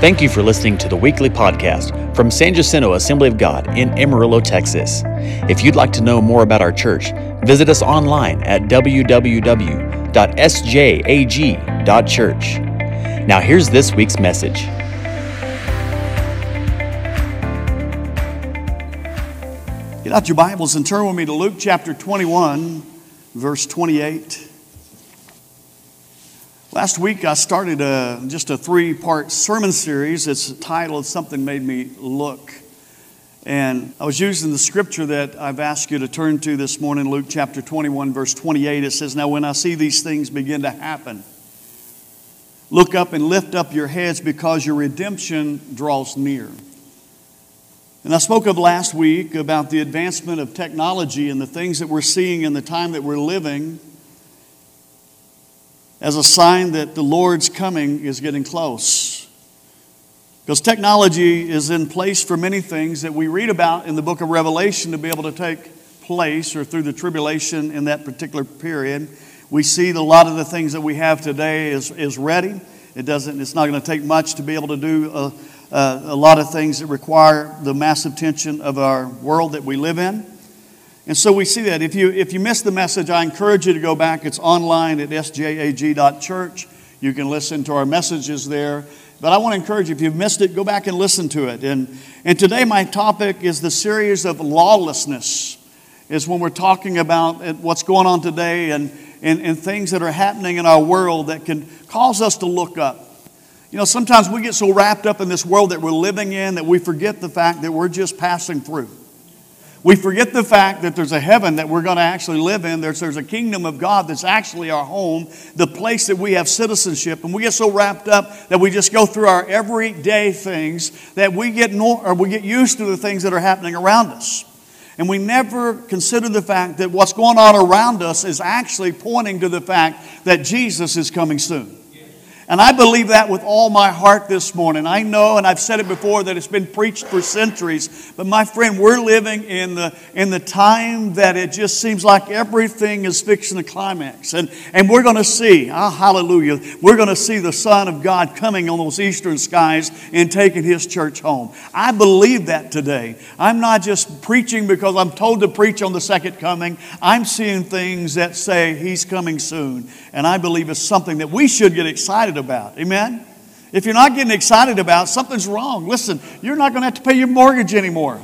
Thank you for listening to the weekly podcast from San Jacinto Assembly of God in Amarillo, Texas. If you'd like to know more about our church, visit us online at www.sjag.church. Now, here's this week's message. Get out your Bibles and turn with me to Luke chapter 21, verse 28. Last week I started a, just a three part sermon series. It's titled Something Made Me Look. And I was using the scripture that I've asked you to turn to this morning, Luke chapter 21, verse 28. It says, Now when I see these things begin to happen, look up and lift up your heads because your redemption draws near. And I spoke of last week about the advancement of technology and the things that we're seeing in the time that we're living as a sign that the Lord's coming is getting close. Because technology is in place for many things that we read about in the book of Revelation to be able to take place or through the tribulation in that particular period. We see that a lot of the things that we have today is, is ready. It doesn't, it's not going to take much to be able to do a, a, a lot of things that require the massive tension of our world that we live in. And so we see that. If you, if you missed the message, I encourage you to go back. It's online at sjag.church. You can listen to our messages there. But I want to encourage you, if you've missed it, go back and listen to it. And, and today, my topic is the series of lawlessness. Is when we're talking about uh, what's going on today and, and, and things that are happening in our world that can cause us to look up. You know, sometimes we get so wrapped up in this world that we're living in that we forget the fact that we're just passing through. We forget the fact that there's a heaven that we're going to actually live in. There's, there's a kingdom of God that's actually our home, the place that we have citizenship. And we get so wrapped up that we just go through our everyday things that we get, no, or we get used to the things that are happening around us. And we never consider the fact that what's going on around us is actually pointing to the fact that Jesus is coming soon. And I believe that with all my heart this morning. I know, and I've said it before, that it's been preached for centuries. But my friend, we're living in the, in the time that it just seems like everything is fixing to climax. And, and we're going to see, oh, hallelujah, we're going to see the Son of God coming on those eastern skies and taking his church home. I believe that today. I'm not just preaching because I'm told to preach on the second coming. I'm seeing things that say he's coming soon. And I believe it's something that we should get excited about. Amen? If you're not getting excited about, something's wrong. Listen, you're not going to have to pay your mortgage anymore.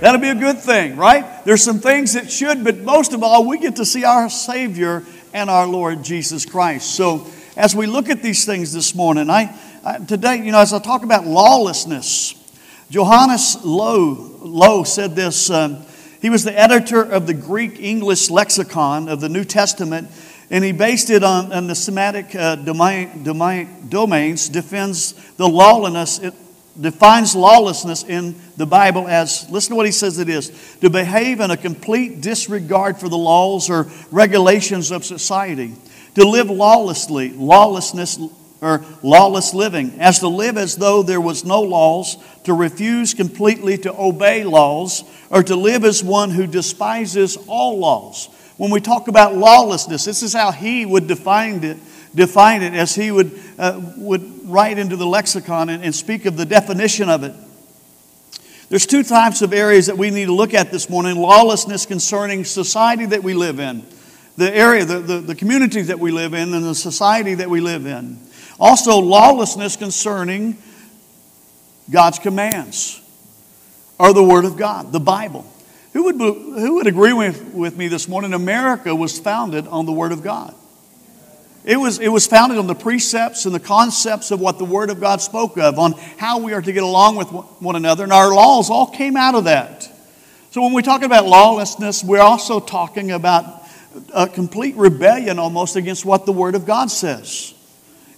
That'll be a good thing, right? There's some things that should, but most of all, we get to see our Savior and our Lord Jesus Christ. So, as we look at these things this morning, I, I today, you know, as I talk about lawlessness, Johannes Louw, Louw said this. Um, he was the editor of the Greek English lexicon of the New Testament and he based it on, on the semantic uh, domain, domain, domains, defends the lawlessness, it defines lawlessness in the Bible as, listen to what he says it is, to behave in a complete disregard for the laws or regulations of society, to live lawlessly, lawlessness or lawless living, as to live as though there was no laws, to refuse completely to obey laws, or to live as one who despises all laws when we talk about lawlessness, this is how he would define it, define it as he would, uh, would write into the lexicon and, and speak of the definition of it. There's two types of areas that we need to look at this morning lawlessness concerning society that we live in, the area, the, the, the community that we live in, and the society that we live in. Also, lawlessness concerning God's commands or the Word of God, the Bible. Who would, who would agree with, with me this morning? America was founded on the Word of God. It was, it was founded on the precepts and the concepts of what the Word of God spoke of, on how we are to get along with one another, and our laws all came out of that. So when we talk about lawlessness, we're also talking about a complete rebellion almost against what the Word of God says.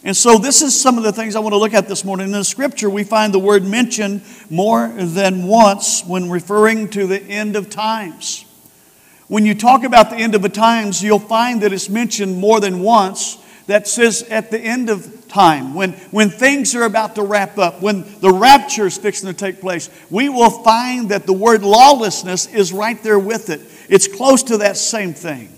And so, this is some of the things I want to look at this morning. In the scripture, we find the word mentioned more than once when referring to the end of times. When you talk about the end of the times, you'll find that it's mentioned more than once that says at the end of time, when, when things are about to wrap up, when the rapture is fixing to take place, we will find that the word lawlessness is right there with it. It's close to that same thing.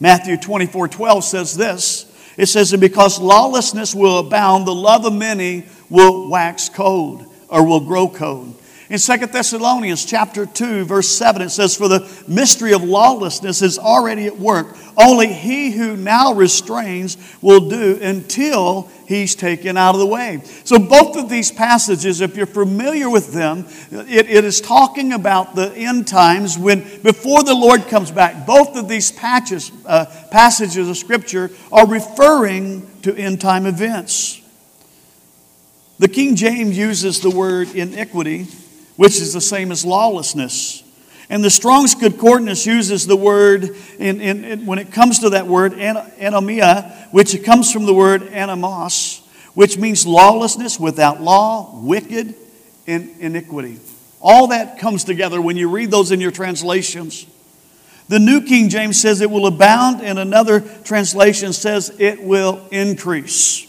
Matthew 24 12 says this. It says, And because lawlessness will abound, the love of many will wax cold or will grow cold. In 2 Thessalonians chapter 2 verse 7 it says for the mystery of lawlessness is already at work only he who now restrains will do until he's taken out of the way. So both of these passages if you're familiar with them it, it is talking about the end times when before the Lord comes back. Both of these patches, uh, passages of scripture are referring to end time events. The King James uses the word iniquity which is the same as lawlessness. And the Strong's Concordance uses the word, in, in, in, when it comes to that word, anomia, which comes from the word anomos, which means lawlessness, without law, wicked, and iniquity. All that comes together when you read those in your translations. The New King James says it will abound, and another translation says it will increase.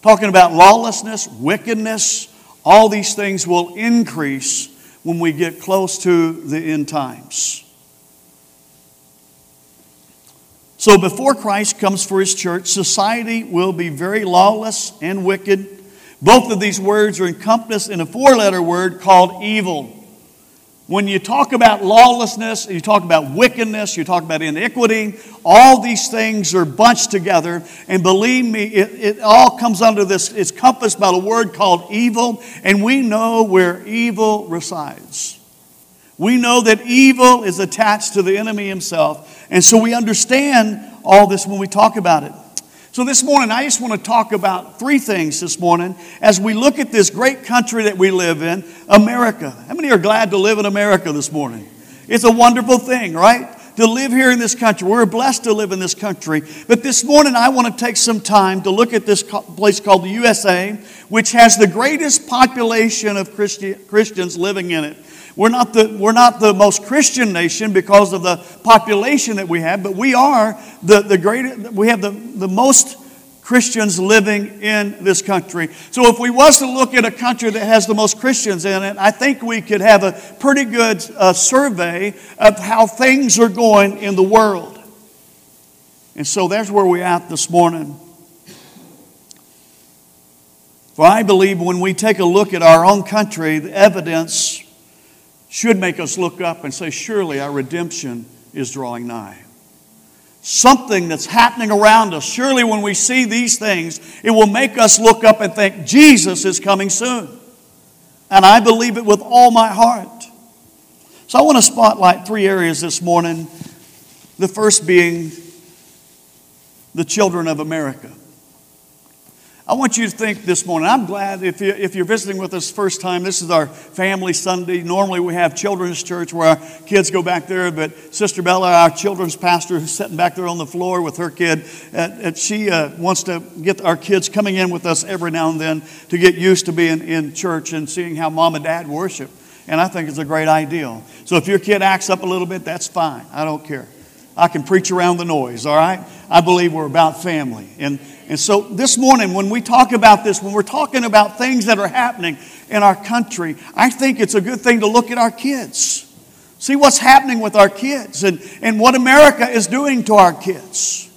Talking about lawlessness, wickedness, all these things will increase when we get close to the end times. So, before Christ comes for his church, society will be very lawless and wicked. Both of these words are encompassed in a four letter word called evil. When you talk about lawlessness, you talk about wickedness, you talk about iniquity, all these things are bunched together. And believe me, it, it all comes under this, it's compassed by a word called evil, and we know where evil resides. We know that evil is attached to the enemy himself, and so we understand all this when we talk about it. So, this morning, I just want to talk about three things this morning as we look at this great country that we live in, America. How many are glad to live in America this morning? It's a wonderful thing, right? To live here in this country. We're blessed to live in this country. But this morning, I want to take some time to look at this place called the USA, which has the greatest population of Christi- Christians living in it. We're not, the, we're not the most Christian nation because of the population that we have, but we are the, the greatest, we have the, the most Christians living in this country. So if we was to look at a country that has the most Christians in it, I think we could have a pretty good uh, survey of how things are going in the world. And so that's where we're at this morning. For I believe when we take a look at our own country, the evidence should make us look up and say, Surely our redemption is drawing nigh. Something that's happening around us, surely when we see these things, it will make us look up and think, Jesus is coming soon. And I believe it with all my heart. So I want to spotlight three areas this morning. The first being the children of America. I want you to think this morning. I'm glad if, you, if you're visiting with us first time, this is our family Sunday. Normally we have children's church where our kids go back there, but Sister Bella, our children's pastor, who's sitting back there on the floor with her kid, and, she uh, wants to get our kids coming in with us every now and then to get used to being in church and seeing how mom and dad worship. And I think it's a great idea. So if your kid acts up a little bit, that's fine. I don't care. I can preach around the noise, all right? I believe we're about family. And, and so this morning, when we talk about this, when we're talking about things that are happening in our country, I think it's a good thing to look at our kids. See what's happening with our kids and, and what America is doing to our kids.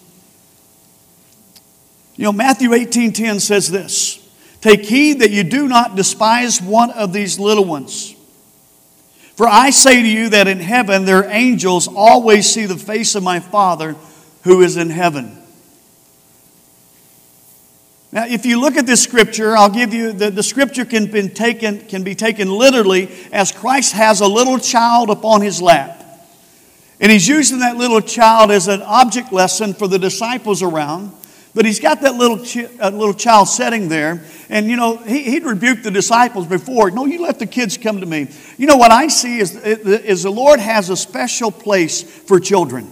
You know, Matthew 18:10 says this: Take heed that you do not despise one of these little ones. For I say to you that in heaven their angels always see the face of my Father who is in heaven. Now, if you look at this scripture, I'll give you the, the scripture can be, taken, can be taken literally as Christ has a little child upon his lap. And he's using that little child as an object lesson for the disciples around. But he's got that little, uh, little child sitting there. And, you know, he, he'd rebuked the disciples before. No, you let the kids come to me. You know, what I see is, is the Lord has a special place for children.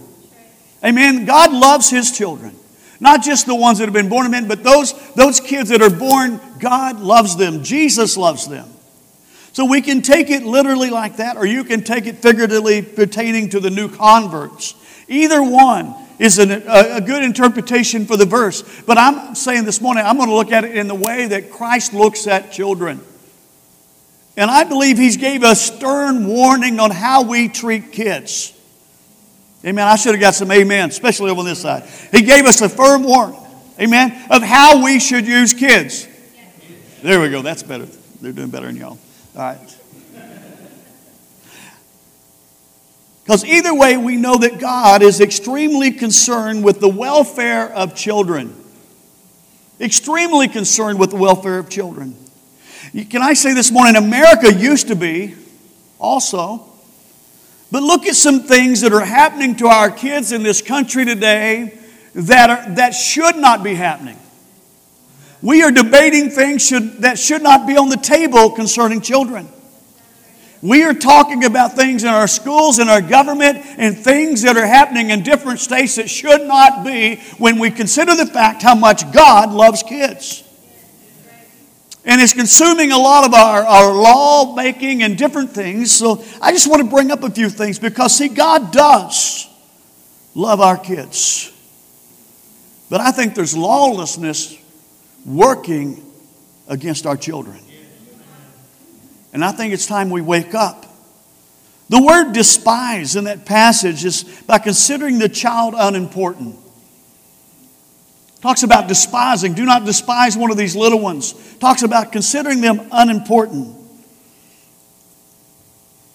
Amen. God loves his children. Not just the ones that have been born of men, but those, those kids that are born, God loves them. Jesus loves them. So we can take it literally like that, or you can take it figuratively pertaining to the new converts. Either one is an, a, a good interpretation for the verse. But I'm saying this morning, I'm going to look at it in the way that Christ looks at children. And I believe He's gave a stern warning on how we treat kids. Amen. I should have got some amen, especially over on this side. He gave us a firm warning, amen, of how we should use kids. There we go. That's better. They're doing better than y'all. All right. Because either way, we know that God is extremely concerned with the welfare of children. Extremely concerned with the welfare of children. Can I say this morning, America used to be also, but look at some things that are happening to our kids in this country today that, are, that should not be happening. We are debating things should, that should not be on the table concerning children. We are talking about things in our schools, in our government, and things that are happening in different states that should not be when we consider the fact how much God loves kids. And it's consuming a lot of our, our law making and different things. So I just want to bring up a few things because, see, God does love our kids. But I think there's lawlessness working against our children. And I think it's time we wake up. The word despise in that passage is by considering the child unimportant. Talks about despising. Do not despise one of these little ones. Talks about considering them unimportant.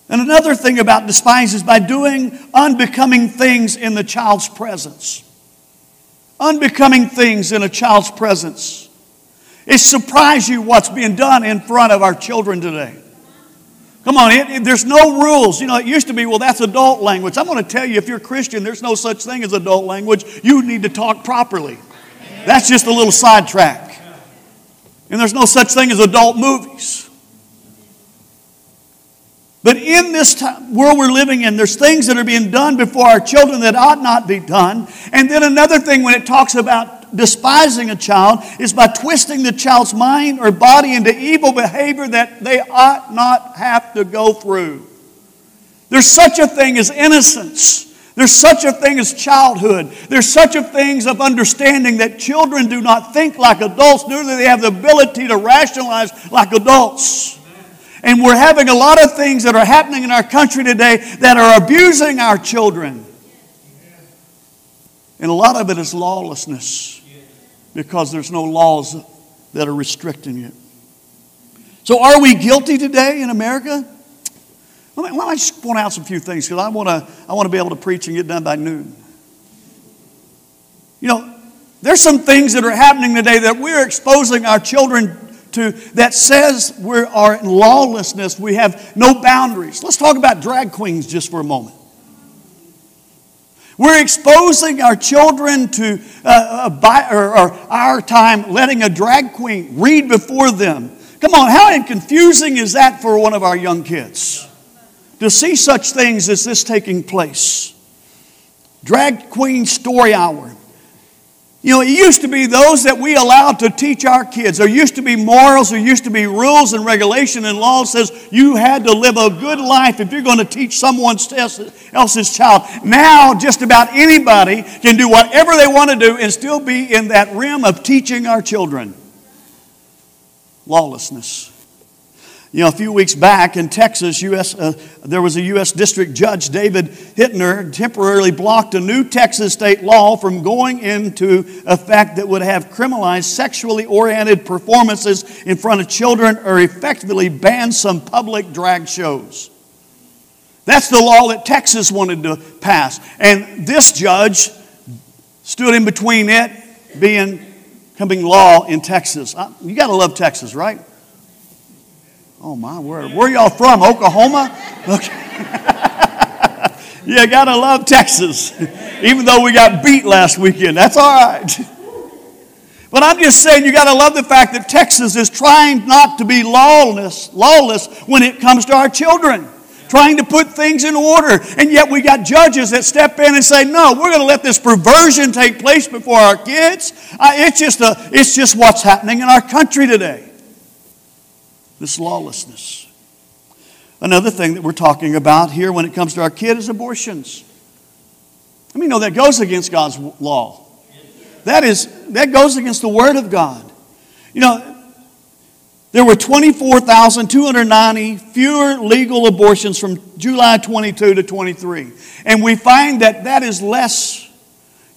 And another thing about despise is by doing unbecoming things in the child's presence. Unbecoming things in a child's presence. It surprises you what's being done in front of our children today. Come on, it, it, there's no rules. You know, it used to be, well, that's adult language. I'm going to tell you, if you're Christian, there's no such thing as adult language. You need to talk properly. That's just a little sidetrack. And there's no such thing as adult movies. But in this time, world we're living in, there's things that are being done before our children that ought not be done. And then another thing, when it talks about despising a child, is by twisting the child's mind or body into evil behavior that they ought not have to go through. There's such a thing as innocence. There's such a thing as childhood. There's such a thing of understanding that children do not think like adults, nor do they have the ability to rationalize like adults. And we're having a lot of things that are happening in our country today that are abusing our children. And a lot of it is lawlessness because there's no laws that are restricting it. So, are we guilty today in America? Let me, let me just point out some few things because I want to I want to be able to preach and get done by noon. You know, there's some things that are happening today that we're exposing our children to that says we are in lawlessness. We have no boundaries. Let's talk about drag queens just for a moment. We're exposing our children to uh, by, or, or our time letting a drag queen read before them. Come on, how confusing is that for one of our young kids? To see such things as this taking place. Drag Queen Story Hour. You know, it used to be those that we allowed to teach our kids. There used to be morals, there used to be rules and regulation and law says you had to live a good life if you're going to teach someone else's child. Now, just about anybody can do whatever they want to do and still be in that realm of teaching our children. Lawlessness. You know, a few weeks back in Texas, US, uh, there was a U.S. District Judge, David Hittner, temporarily blocked a new Texas state law from going into effect that would have criminalized sexually oriented performances in front of children or effectively ban some public drag shows. That's the law that Texas wanted to pass. And this judge stood in between it being coming law in Texas. Uh, you got to love Texas, right? Oh my word. Where y'all from? Oklahoma? Okay. you gotta love Texas. Even though we got beat last weekend. That's all right. But I'm just saying you gotta love the fact that Texas is trying not to be lawless, lawless when it comes to our children. Trying to put things in order. And yet we got judges that step in and say, no, we're going to let this perversion take place before our kids. Uh, it's, just a, it's just what's happening in our country today this lawlessness. Another thing that we're talking about here when it comes to our kid is abortions. I mean, no, that goes against God's law. That is that goes against the Word of God. You know, there were 24,290 fewer legal abortions from July 22 to 23. And we find that that is less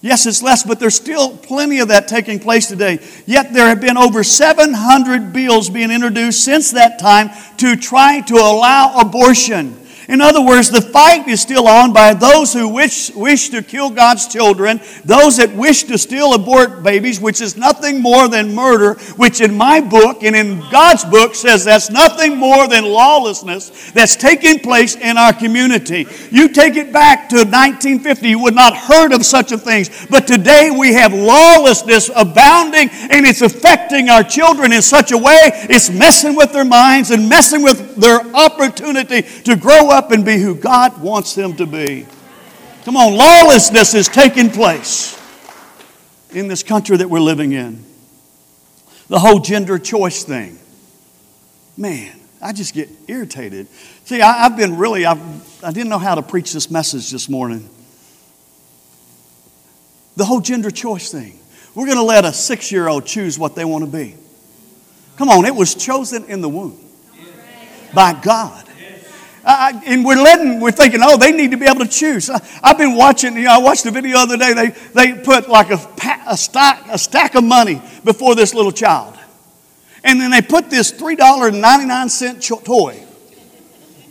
Yes, it's less, but there's still plenty of that taking place today. Yet there have been over 700 bills being introduced since that time to try to allow abortion. In other words, the fight is still on by those who wish, wish to kill God's children, those that wish to still abort babies, which is nothing more than murder, which in my book and in God's book says that's nothing more than lawlessness that's taking place in our community. You take it back to 1950, you would not heard of such a thing. But today we have lawlessness abounding and it's affecting our children in such a way, it's messing with their minds and messing with their opportunity to grow up up and be who God wants them to be. Come on, lawlessness is taking place in this country that we're living in. The whole gender choice thing. Man, I just get irritated. See, I, have been really, I've, I didn't know how to preach this message this morning. The whole gender choice thing. We're going to let a six year old choose what they want to be. Come on, it was chosen in the womb by God. Uh, and we're letting, we're thinking, oh, they need to be able to choose. I, have been watching, you know, I watched the video the other day. They, they put like a, a, stack, a stack of money before this little child. And then they put this $3.99 toy.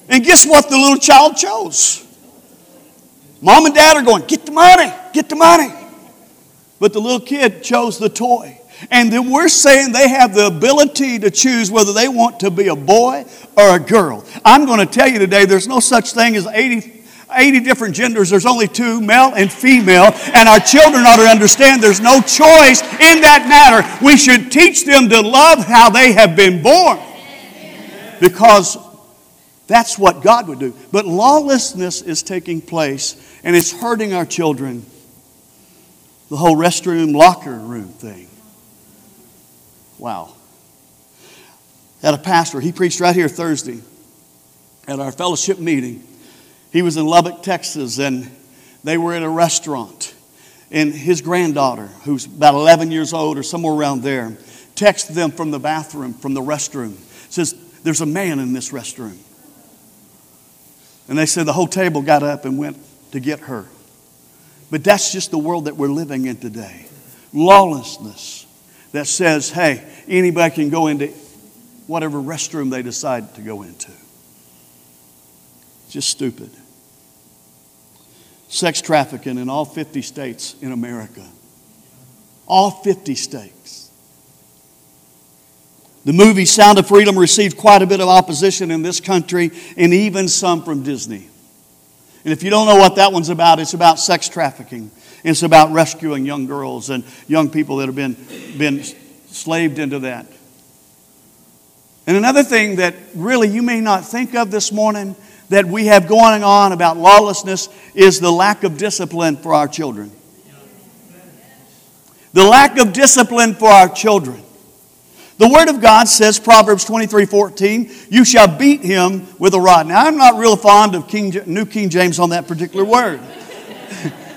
And guess what the little child chose? Mom and dad are going, get the money, get the money. But the little kid chose the toy. And then we're saying they have the ability to choose whether they want to be a boy or a girl. I'm going to tell you today there's no such thing as 80, 80 different genders. There's only two, male and female. And our children ought to understand there's no choice in that matter. We should teach them to love how they have been born. Because that's what God would do. But lawlessness is taking place and it's hurting our children. The whole restroom, locker room thing. Wow. Had a pastor, he preached right here Thursday at our fellowship meeting. He was in Lubbock, Texas, and they were at a restaurant. And his granddaughter, who's about 11 years old or somewhere around there, texted them from the bathroom, from the restroom, says, There's a man in this restroom. And they said the whole table got up and went to get her. But that's just the world that we're living in today lawlessness that says, hey, anybody can go into whatever restroom they decide to go into. Just stupid. Sex trafficking in all 50 states in America. All 50 states. The movie Sound of Freedom received quite a bit of opposition in this country and even some from Disney. And if you don't know what that one's about, it's about sex trafficking. It's about rescuing young girls and young people that have been, been slaved into that. And another thing that really you may not think of this morning that we have going on about lawlessness is the lack of discipline for our children. The lack of discipline for our children. The Word of God says, Proverbs 23 14, you shall beat him with a rod. Now, I'm not real fond of King, New King James on that particular word.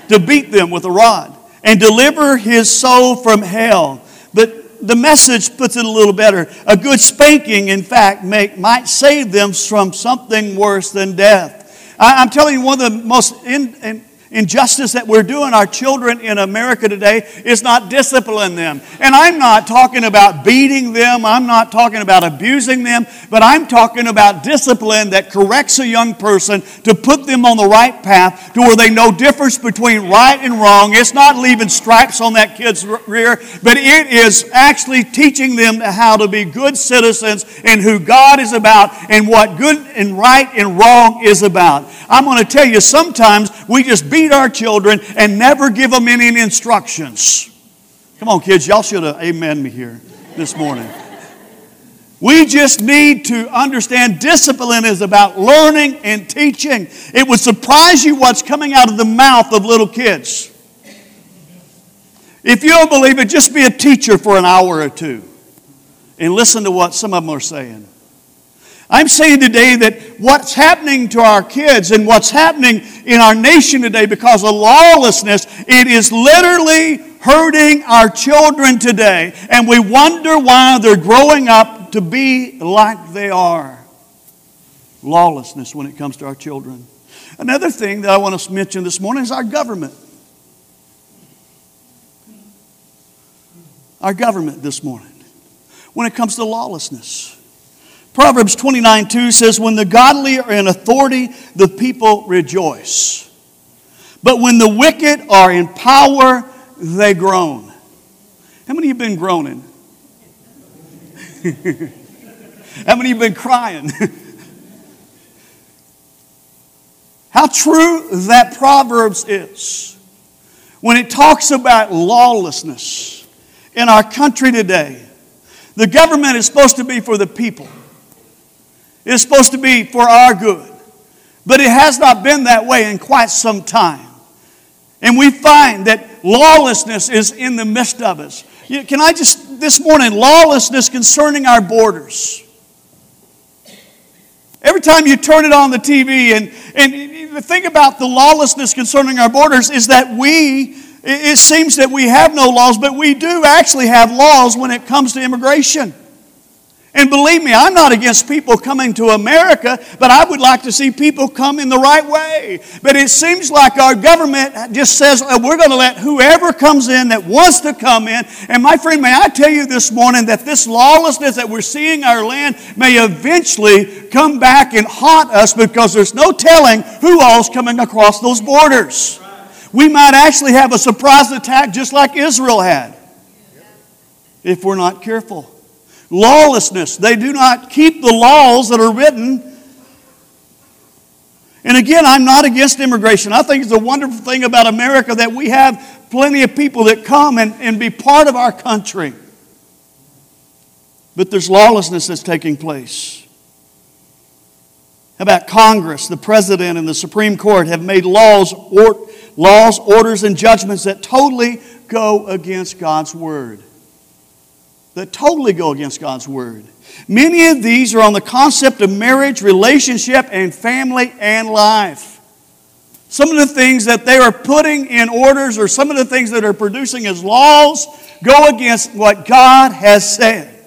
To beat them with a rod and deliver his soul from hell. But the message puts it a little better. A good spanking, in fact, make, might save them from something worse than death. I, am telling you, one of the most in, in, injustice that we're doing our children in America today is not discipline them. And I'm not talking about beating them, I'm not talking about abusing them, but I'm talking about discipline that corrects a young person to put them on the right path to where they know difference between right and wrong. It's not leaving stripes on that kid's rear, but it is actually teaching them how to be good citizens and who God is about and what good and right and wrong is about. I'm going to tell you sometimes we just beat beat our children and never give them any instructions. Come on, kids, y'all should have amen me here this morning. We just need to understand discipline is about learning and teaching. It would surprise you what's coming out of the mouth of little kids. If you don't believe it, just be a teacher for an hour or two and listen to what some of them are saying. I'm saying today that what's happening to our kids and what's happening in our nation today because of lawlessness, it is literally hurting our children today. And we wonder why they're growing up to be like they are. Lawlessness when it comes to our children. Another thing that I want to mention this morning is our government. our government this morning when it comes to lawlessness. Proverbs 29 2 says, When the godly are in authority, the people rejoice. But when the wicked are in power, they groan. How many of you been groaning? How many you been crying? How true that Proverbs is when it talks about lawlessness in our country today. The government is supposed to be for the people, it's supposed to be for our good. But it has not been that way in quite some time. And we find that lawlessness is in the midst of us. Can I just, this morning, lawlessness concerning our borders. Every time you turn it on the TV and, and the thing about the lawlessness concerning our borders is that we, it seems that we have no laws, but we do actually have laws when it comes to immigration. And believe me, I'm not against people coming to America, but I would like to see people come in the right way. But it seems like our government just says oh, we're going to let whoever comes in that wants to come in. And my friend, may I tell you this morning that this lawlessness that we're seeing our land may eventually come back and haunt us because there's no telling who all's coming across those borders. We might actually have a surprise attack just like Israel had if we're not careful lawlessness. They do not keep the laws that are written. And again, I'm not against immigration. I think it's a wonderful thing about America that we have plenty of people that come and, and be part of our country. But there's lawlessness that's taking place. How about Congress, the President, and the Supreme Court have made laws, or, laws, orders, and judgments that totally go against God's Word that totally go against God's Word. Many of these are on the concept of marriage, relationship, and family and life. Some of the things that they are putting in orders or some of the things that are producing as laws go against what God has said.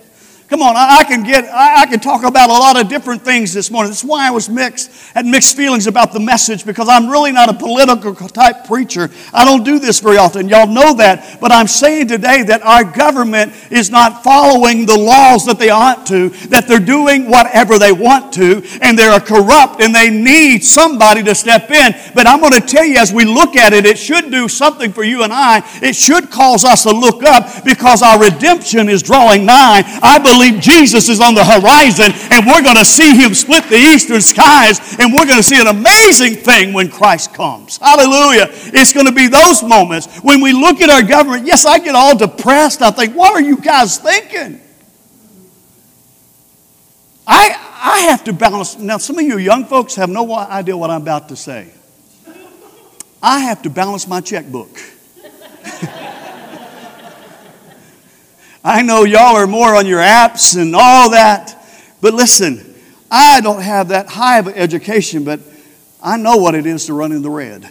Come on, I, can get, I, I, can talk about a lot of different things this morning. That's why I was mixed, had mixed feelings about the message because I'm really not a political type preacher. I don't do this very often. Y'all know that. But I'm saying today that our government is not following the laws that they ought to, that they're doing whatever they want to, and they're corrupt and they need somebody to step in. But I'm going to tell you, as we look at it, it should do something for you and I. It should cause us to look up because our redemption is drawing nigh. I believe believe Jesus is on the horizon and we're going to see him split the eastern skies and we're going to see an amazing thing when Christ comes. Hallelujah. It's going to be those moments when we look at our government. Yes, I get all depressed. I think, what are you guys thinking? I, I have to balance. Now, some of you young folks have no idea what I'm about to say. I have to balance my checkbook. I know y'all are more on your apps and all that. But listen, I don't have that high of an education, but I know what it is to run in the red.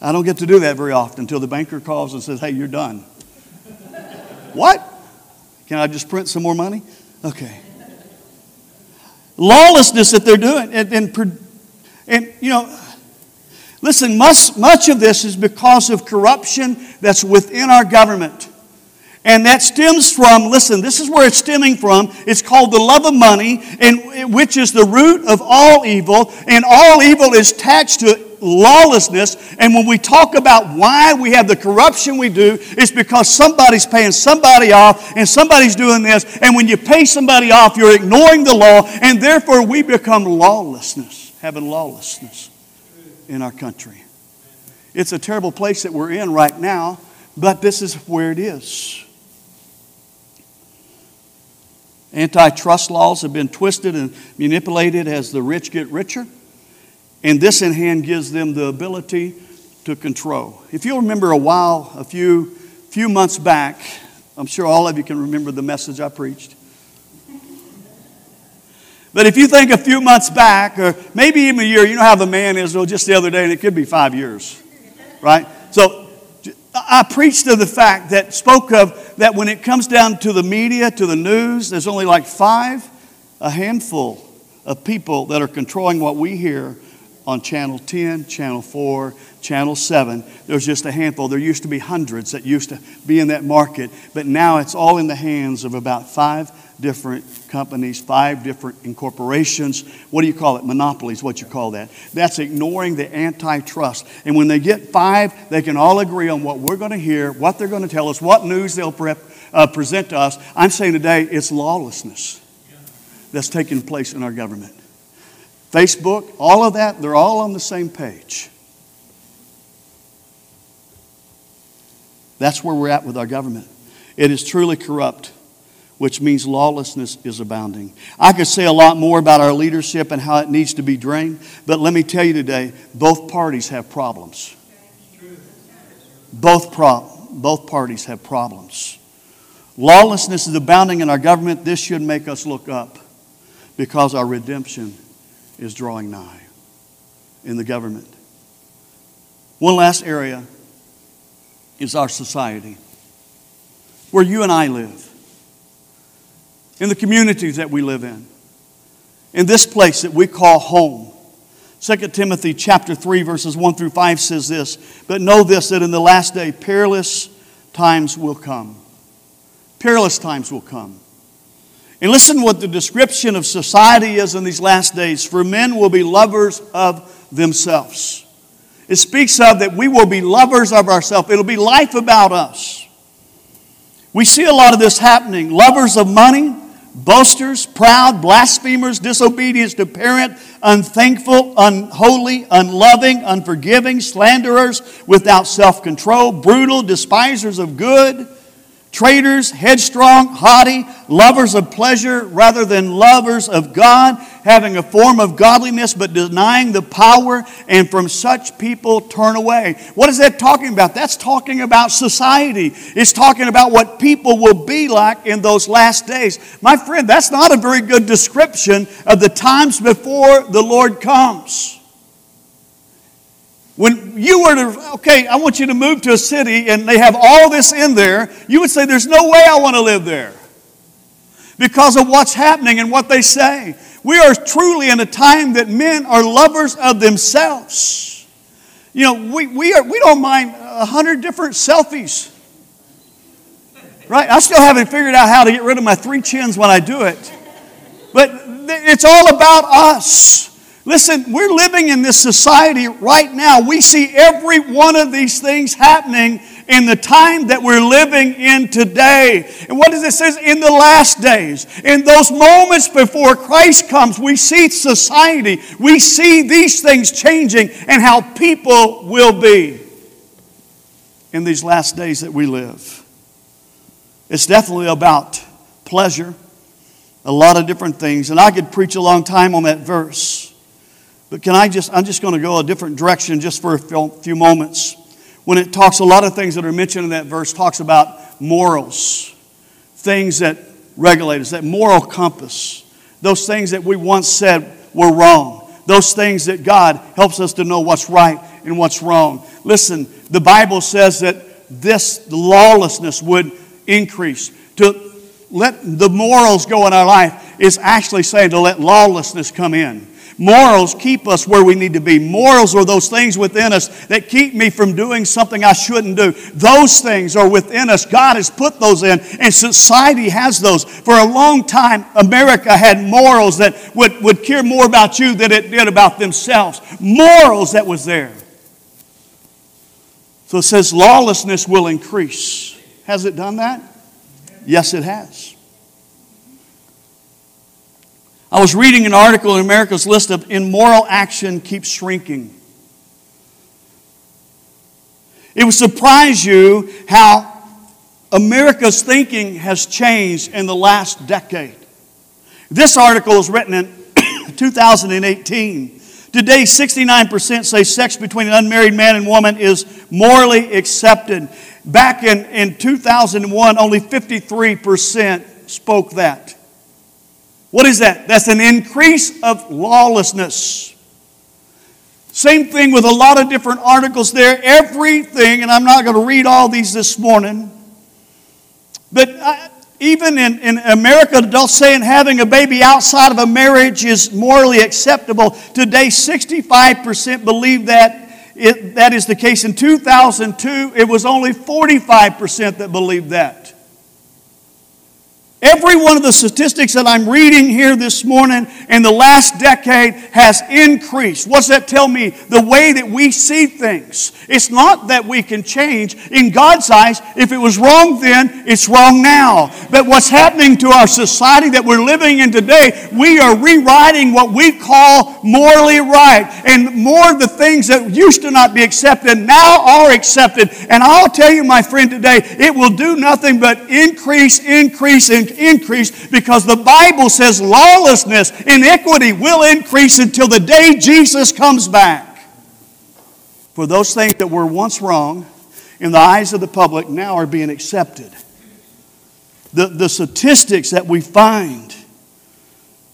I don't get to do that very often until the banker calls and says, hey, you're done. what? Can I just print some more money? Okay. Lawlessness that they're doing. And, and, and you know, Listen, much, much of this is because of corruption that's within our government. And that stems from, listen, this is where it's stemming from. It's called the love of money, and, which is the root of all evil. And all evil is attached to lawlessness. And when we talk about why we have the corruption we do, it's because somebody's paying somebody off and somebody's doing this. And when you pay somebody off, you're ignoring the law, and therefore we become lawlessness, having lawlessness in our country. It's a terrible place that we're in right now, but this is where it is. Antitrust laws have been twisted and manipulated as the rich get richer, and this in hand gives them the ability to control. If you'll remember a while, a few, few months back, I'm sure all of you can remember the message I preached. But if you think a few months back, or maybe even a year, you know how the man is, well, just the other day, and it could be five years, right? So I preached to the fact that spoke of that when it comes down to the media, to the news, there's only like five, a handful of people that are controlling what we hear on Channel 10, Channel 4, Channel 7. There's just a handful. There used to be hundreds that used to be in that market, but now it's all in the hands of about five different companies, five different incorporations. What do you call it? Monopolies, what you call that. That's ignoring the antitrust. And when they get five, they can all agree on what we're going to hear, what they're going to tell us, what news they'll pre- uh, present to us. I'm saying today it's lawlessness that's taking place in our government. Facebook, all of that, they're all on the same page. That's where we're at with our government. It is truly corrupt, which means lawlessness is abounding. I could say a lot more about our leadership and how it needs to be drained, but let me tell you today both parties have problems. Both, pro- both parties have problems. Lawlessness is abounding in our government. This should make us look up because our redemption is drawing nigh in the government. One last area is our society, where you and I live, in the communities that we live in, in this place that we call home. 2 Timothy chapter 3 verses 1 through 5 says this, but know this that in the last day perilous times will come. Perilous times will come. And listen what the description of society is in these last days. For men will be lovers of themselves. It speaks of that we will be lovers of ourselves. It'll be life about us. We see a lot of this happening. Lovers of money, boasters, proud, blasphemers, disobedient to parent, unthankful, unholy, unloving, unforgiving, slanderers, without self control, brutal, despisers of good traitors, headstrong, haughty, lovers of pleasure rather than lovers of God, having a form of godliness but denying the power, and from such people turn away. What is that talking about? That's talking about society. It's talking about what people will be like in those last days. My friend, that's not a very good description of the times before the Lord comes. When you were to, okay, I want you to move to a city and they have all this in there, you would say, There's no way I want to live there because of what's happening and what they say. We are truly in a time that men are lovers of themselves. You know, we, we, are, we don't mind a hundred different selfies. Right? I still haven't figured out how to get rid of my three chins when I do it. But it's all about us. Listen, we're living in this society right now. We see every one of these things happening in the time that we're living in today. And what does it say? In the last days, in those moments before Christ comes, we see society, we see these things changing and how people will be in these last days that we live. It's definitely about pleasure, a lot of different things. And I could preach a long time on that verse. But can I just, I'm just going to go a different direction just for a few moments. When it talks, a lot of things that are mentioned in that verse talks about morals, things that regulate us, that moral compass, those things that we once said were wrong, those things that God helps us to know what's right and what's wrong. Listen, the Bible says that this lawlessness would increase. To let the morals go in our life is actually saying to let lawlessness come in. Morals keep us where we need to be. Morals are those things within us that keep me from doing something I shouldn't do. Those things are within us. God has put those in, and society has those. For a long time, America had morals that would, would care more about you than it did about themselves. Morals that was there. So it says lawlessness will increase. Has it done that? Yes, it has. I was reading an article in America's list of immoral action keeps shrinking. It would surprise you how America's thinking has changed in the last decade. This article was written in 2018. Today, 69% say sex between an unmarried man and woman is morally accepted. Back in, in 2001, only 53% spoke that. What is that? That's an increase of lawlessness. Same thing with a lot of different articles there. Everything, and I'm not going to read all these this morning, but I, even in, in America, adults saying having a baby outside of a marriage is morally acceptable. Today, 65% believe that it, that is the case. In 2002, it was only 45% that believed that. Every one of the statistics that I'm reading here this morning in the last decade has increased. What's that tell me? The way that we see things. It's not that we can change. In God's eyes, if it was wrong then, it's wrong now. But what's happening to our society that we're living in today, we are rewriting what we call morally right. And more of the things that used to not be accepted now are accepted. And I'll tell you, my friend, today, it will do nothing but increase, increase, increase increase because the Bible says lawlessness, iniquity will increase until the day Jesus comes back. For those things that were once wrong in the eyes of the public now are being accepted. The, the statistics that we find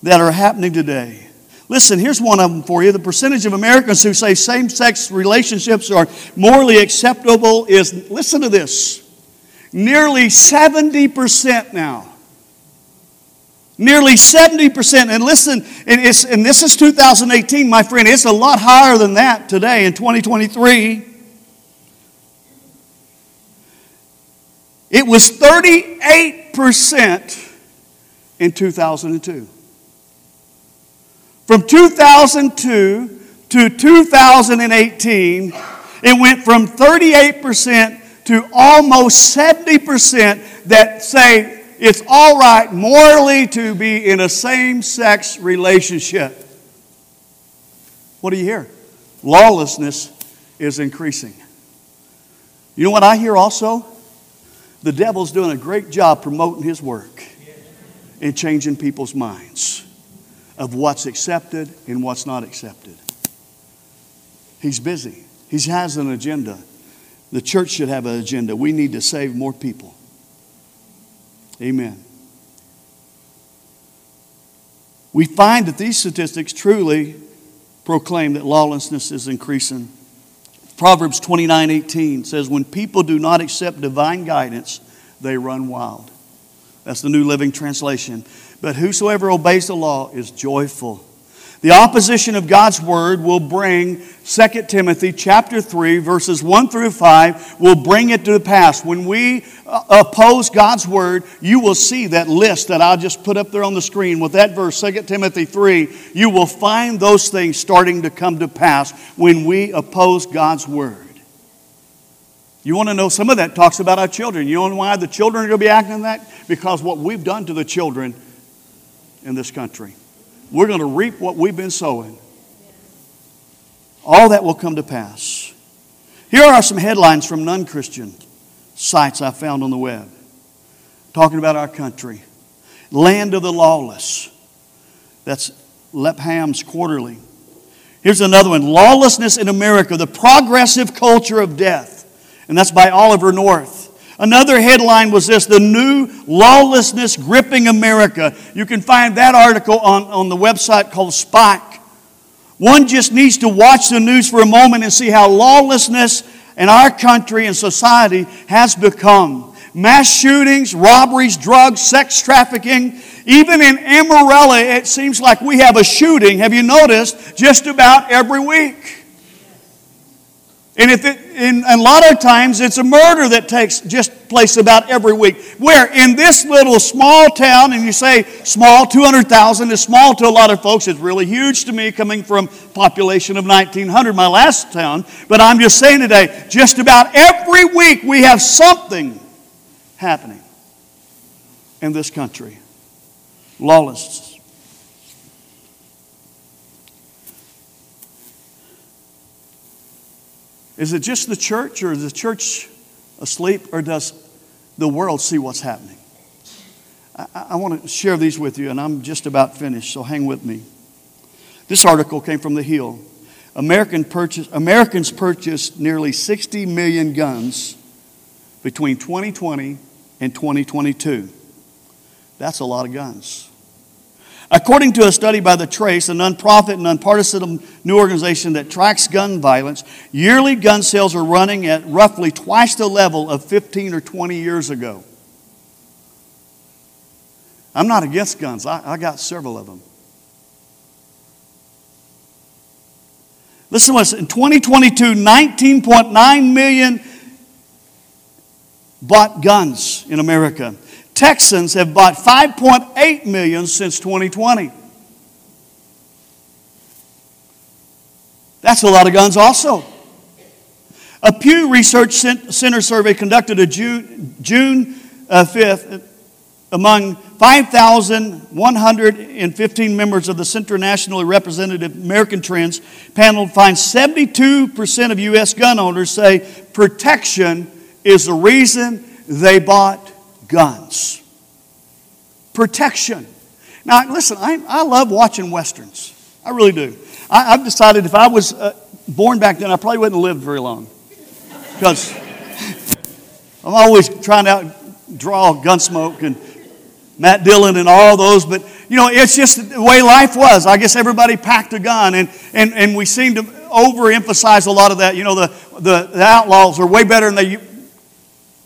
that are happening today. Listen, here's one of them for you. The percentage of Americans who say same sex relationships are morally acceptable is, listen to this, nearly 70% now. Nearly 70%. And listen, and, and, this is 2018, my friend. It's a lot higher than that today in 2023. It was 38% in 2002. From 2002 to 2018, it went from 38% to almost 70% that say it's all right morally to be in a same sex relationship. What do you hear? Lawlessness is increasing. You know what I hear also? The devil's doing a great job promoting his work and changing people's minds of what's accepted and what's not accepted. He's busy, he has an agenda. The church should have an agenda. We need to save more people. Amen. We find that these statistics truly proclaim that lawlessness is increasing. Proverbs 29 18 says, When people do not accept divine guidance, they run wild. That's the New Living Translation. But whosoever obeys the law is joyful the opposition of God's word will bring 2 Timothy chapter 3 verses 1 through 5 will bring it to pass. When we uh, oppose God's word, you will see that list that I just put up there on the screen with that verse 2 Timothy 3. You will find those things starting to come to pass when we oppose God's word. You want to know some of that talks about our children. You know why the children are going to be acting that? Because what we've done to the children in this country. We're going to reap what we've been sowing. All that will come to pass. Here are some headlines from non Christian sites I found on the web talking about our country. Land of the lawless. That's Lapham's Quarterly. Here's another one Lawlessness in America, the progressive culture of death. And that's by Oliver North. Another headline was this The New Lawlessness Gripping America. You can find that article on, on the website called Spike. One just needs to watch the news for a moment and see how lawlessness in our country and society has become. Mass shootings, robberies, drugs, sex trafficking. Even in Amarillo, it seems like we have a shooting, have you noticed, just about every week. And if it, in, a lot of times it's a murder that takes just place about every week. Where in this little small town, and you say small, 200,000 is small to a lot of folks. It's really huge to me coming from population of 1,900, my last town. But I'm just saying today, just about every week we have something happening in this country. Lawlessness. Is it just the church, or is the church asleep, or does the world see what's happening? I, I want to share these with you, and I'm just about finished, so hang with me. This article came from The Hill. American purchase, Americans purchased nearly 60 million guns between 2020 and 2022. That's a lot of guns. According to a study by The Trace, a nonprofit, and nonpartisan new organization that tracks gun violence, yearly gun sales are running at roughly twice the level of 15 or 20 years ago. I'm not against guns, I, I got several of them. Listen to this. In 2022, 19.9 million bought guns in America. Texans have bought 5.8 million since 2020. That's a lot of guns, also. A Pew Research Center survey conducted a June, June uh, 5th among 5,115 members of the Center Nationally Representative American Trends panel finds 72% of U.S. gun owners say protection is the reason they bought guns. Protection. Now, listen, I, I love watching Westerns. I really do. I, have decided if I was uh, born back then, I probably wouldn't have lived very long. Because I'm always trying to draw Gunsmoke and Matt Dillon and all those, but you know, it's just the way life was. I guess everybody packed a gun, and, and, and we seem to overemphasize a lot of that. You know, the, the, the outlaws are way better than they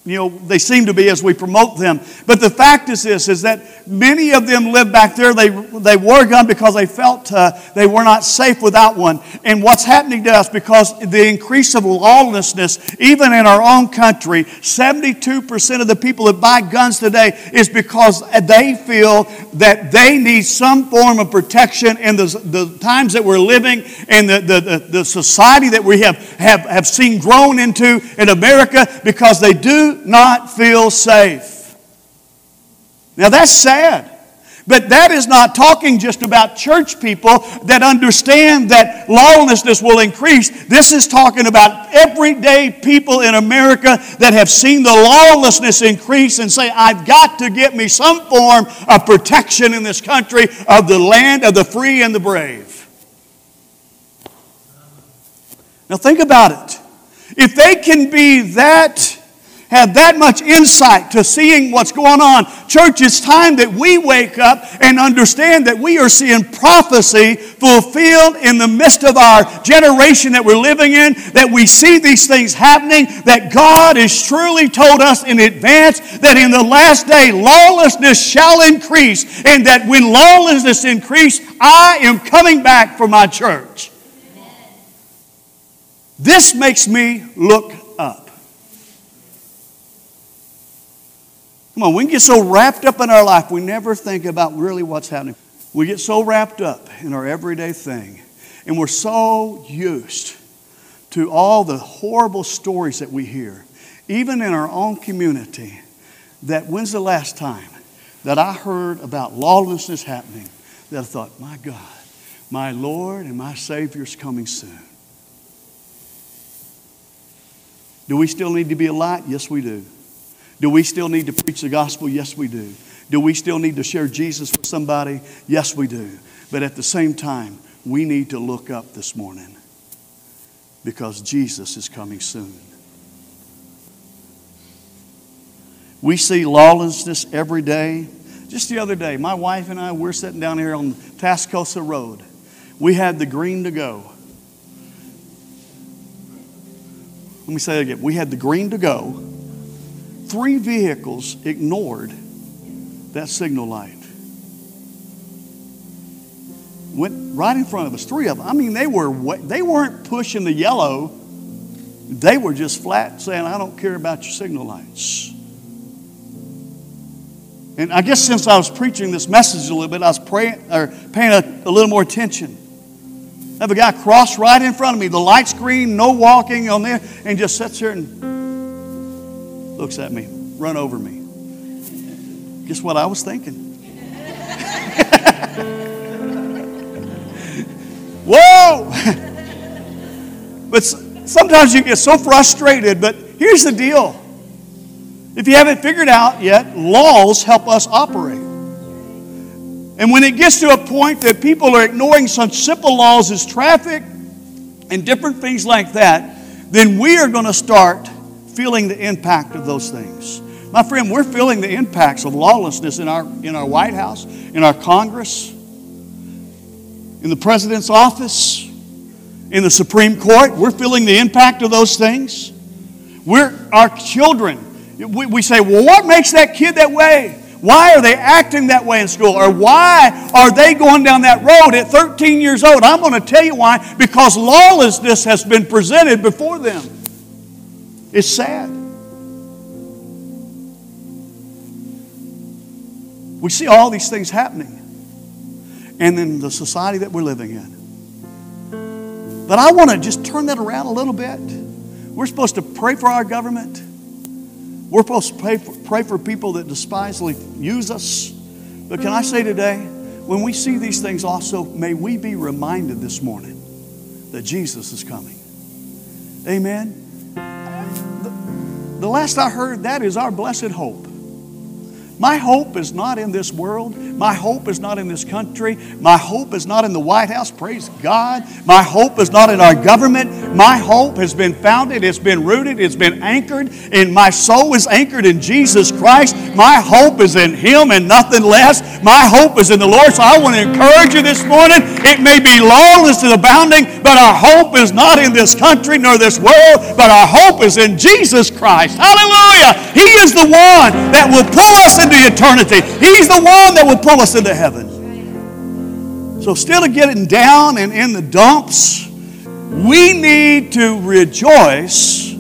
you know, they seem to be as we promote them. But the fact is this, is that many of them lived back there. They, they wore a gun because they felt uh, they were not safe without one. And what's happening to us, because the increase of lawlessness, even in our own country, 72% of the people that buy guns today is because they feel that they need some form of protection in the, the times that we're living and the, the, the society that we have, have, have seen grown into in America because they do not feel safe. Now that's sad. But that is not talking just about church people that understand that lawlessness will increase. This is talking about everyday people in America that have seen the lawlessness increase and say, I've got to get me some form of protection in this country of the land of the free and the brave. Now think about it. If they can be that have that much insight to seeing what's going on. Church, it's time that we wake up and understand that we are seeing prophecy fulfilled in the midst of our generation that we're living in, that we see these things happening, that God has truly told us in advance that in the last day lawlessness shall increase, and that when lawlessness increase, I am coming back for my church. This makes me look Come on, we can get so wrapped up in our life, we never think about really what's happening. We get so wrapped up in our everyday thing, and we're so used to all the horrible stories that we hear, even in our own community, that when's the last time that I heard about lawlessness happening that I thought, my God, my Lord and my Savior is coming soon? Do we still need to be a light? Yes, we do. Do we still need to preach the gospel? Yes, we do. Do we still need to share Jesus with somebody? Yes, we do. But at the same time, we need to look up this morning because Jesus is coming soon. We see lawlessness every day. Just the other day, my wife and I, we're sitting down here on Tascosa Road. We had the green to go. Let me say it again. We had the green to go three vehicles ignored that signal light. Went right in front of us, three of them. I mean, they, were, they weren't pushing the yellow, they were just flat saying, I don't care about your signal lights. And I guess since I was preaching this message a little bit, I was praying, or paying a, a little more attention. I have a guy cross right in front of me, the light's green, no walking on there, and just sits there and looks at me, run over me. Guess what I was thinking? Whoa! but sometimes you get so frustrated, but here's the deal. If you haven't figured out yet, laws help us operate. And when it gets to a point that people are ignoring such simple laws as traffic and different things like that, then we are going to start feeling the impact of those things. My friend, we're feeling the impacts of lawlessness in our, in our White House, in our Congress, in the president's office, in the Supreme Court. We're feeling the impact of those things. We're, our children, we, we say, well, what makes that kid that way? Why are they acting that way in school? Or why are they going down that road at 13 years old? I'm going to tell you why. Because lawlessness has been presented before them. It's sad. We see all these things happening. And in the society that we're living in. But I want to just turn that around a little bit. We're supposed to pray for our government. We're supposed to pray for, pray for people that despisefully use us. But can I say today, when we see these things also, may we be reminded this morning that Jesus is coming. Amen. The, last I heard, that is our blessed hope. My hope is not in this world. My hope is not in this country. My hope is not in the White House. Praise God. My hope is not in our government. My hope has been founded, it's been rooted, it's been anchored, and my soul is anchored in Jesus Christ. My hope is in Him and nothing less. My hope is in the Lord. So I want to encourage you this morning. It may be lawless and abounding, but our hope is not in this country nor this world, but our hope is in Jesus Christ. Hallelujah. He is the one that will pull us into eternity. He's the one that will pull us into heaven. So, instead of getting down and in the dumps, we need to rejoice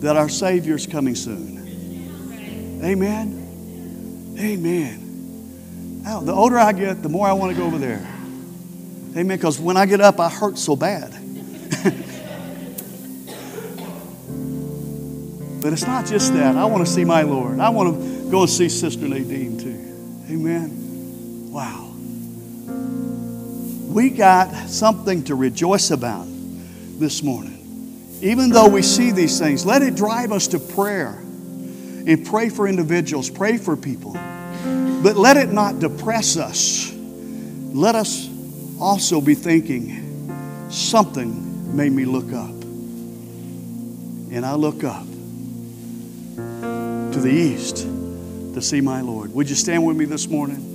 that our Savior's coming soon. Amen. Amen. Now, the older I get, the more I want to go over there. Amen. Because when I get up, I hurt so bad. but it's not just that. I want to see my Lord. I want to go and see Sister Nadine too. Amen. Wow. We got something to rejoice about this morning. Even though we see these things, let it drive us to prayer and pray for individuals, pray for people. But let it not depress us. Let us also be thinking, something made me look up. And I look up to the east to see my Lord. Would you stand with me this morning?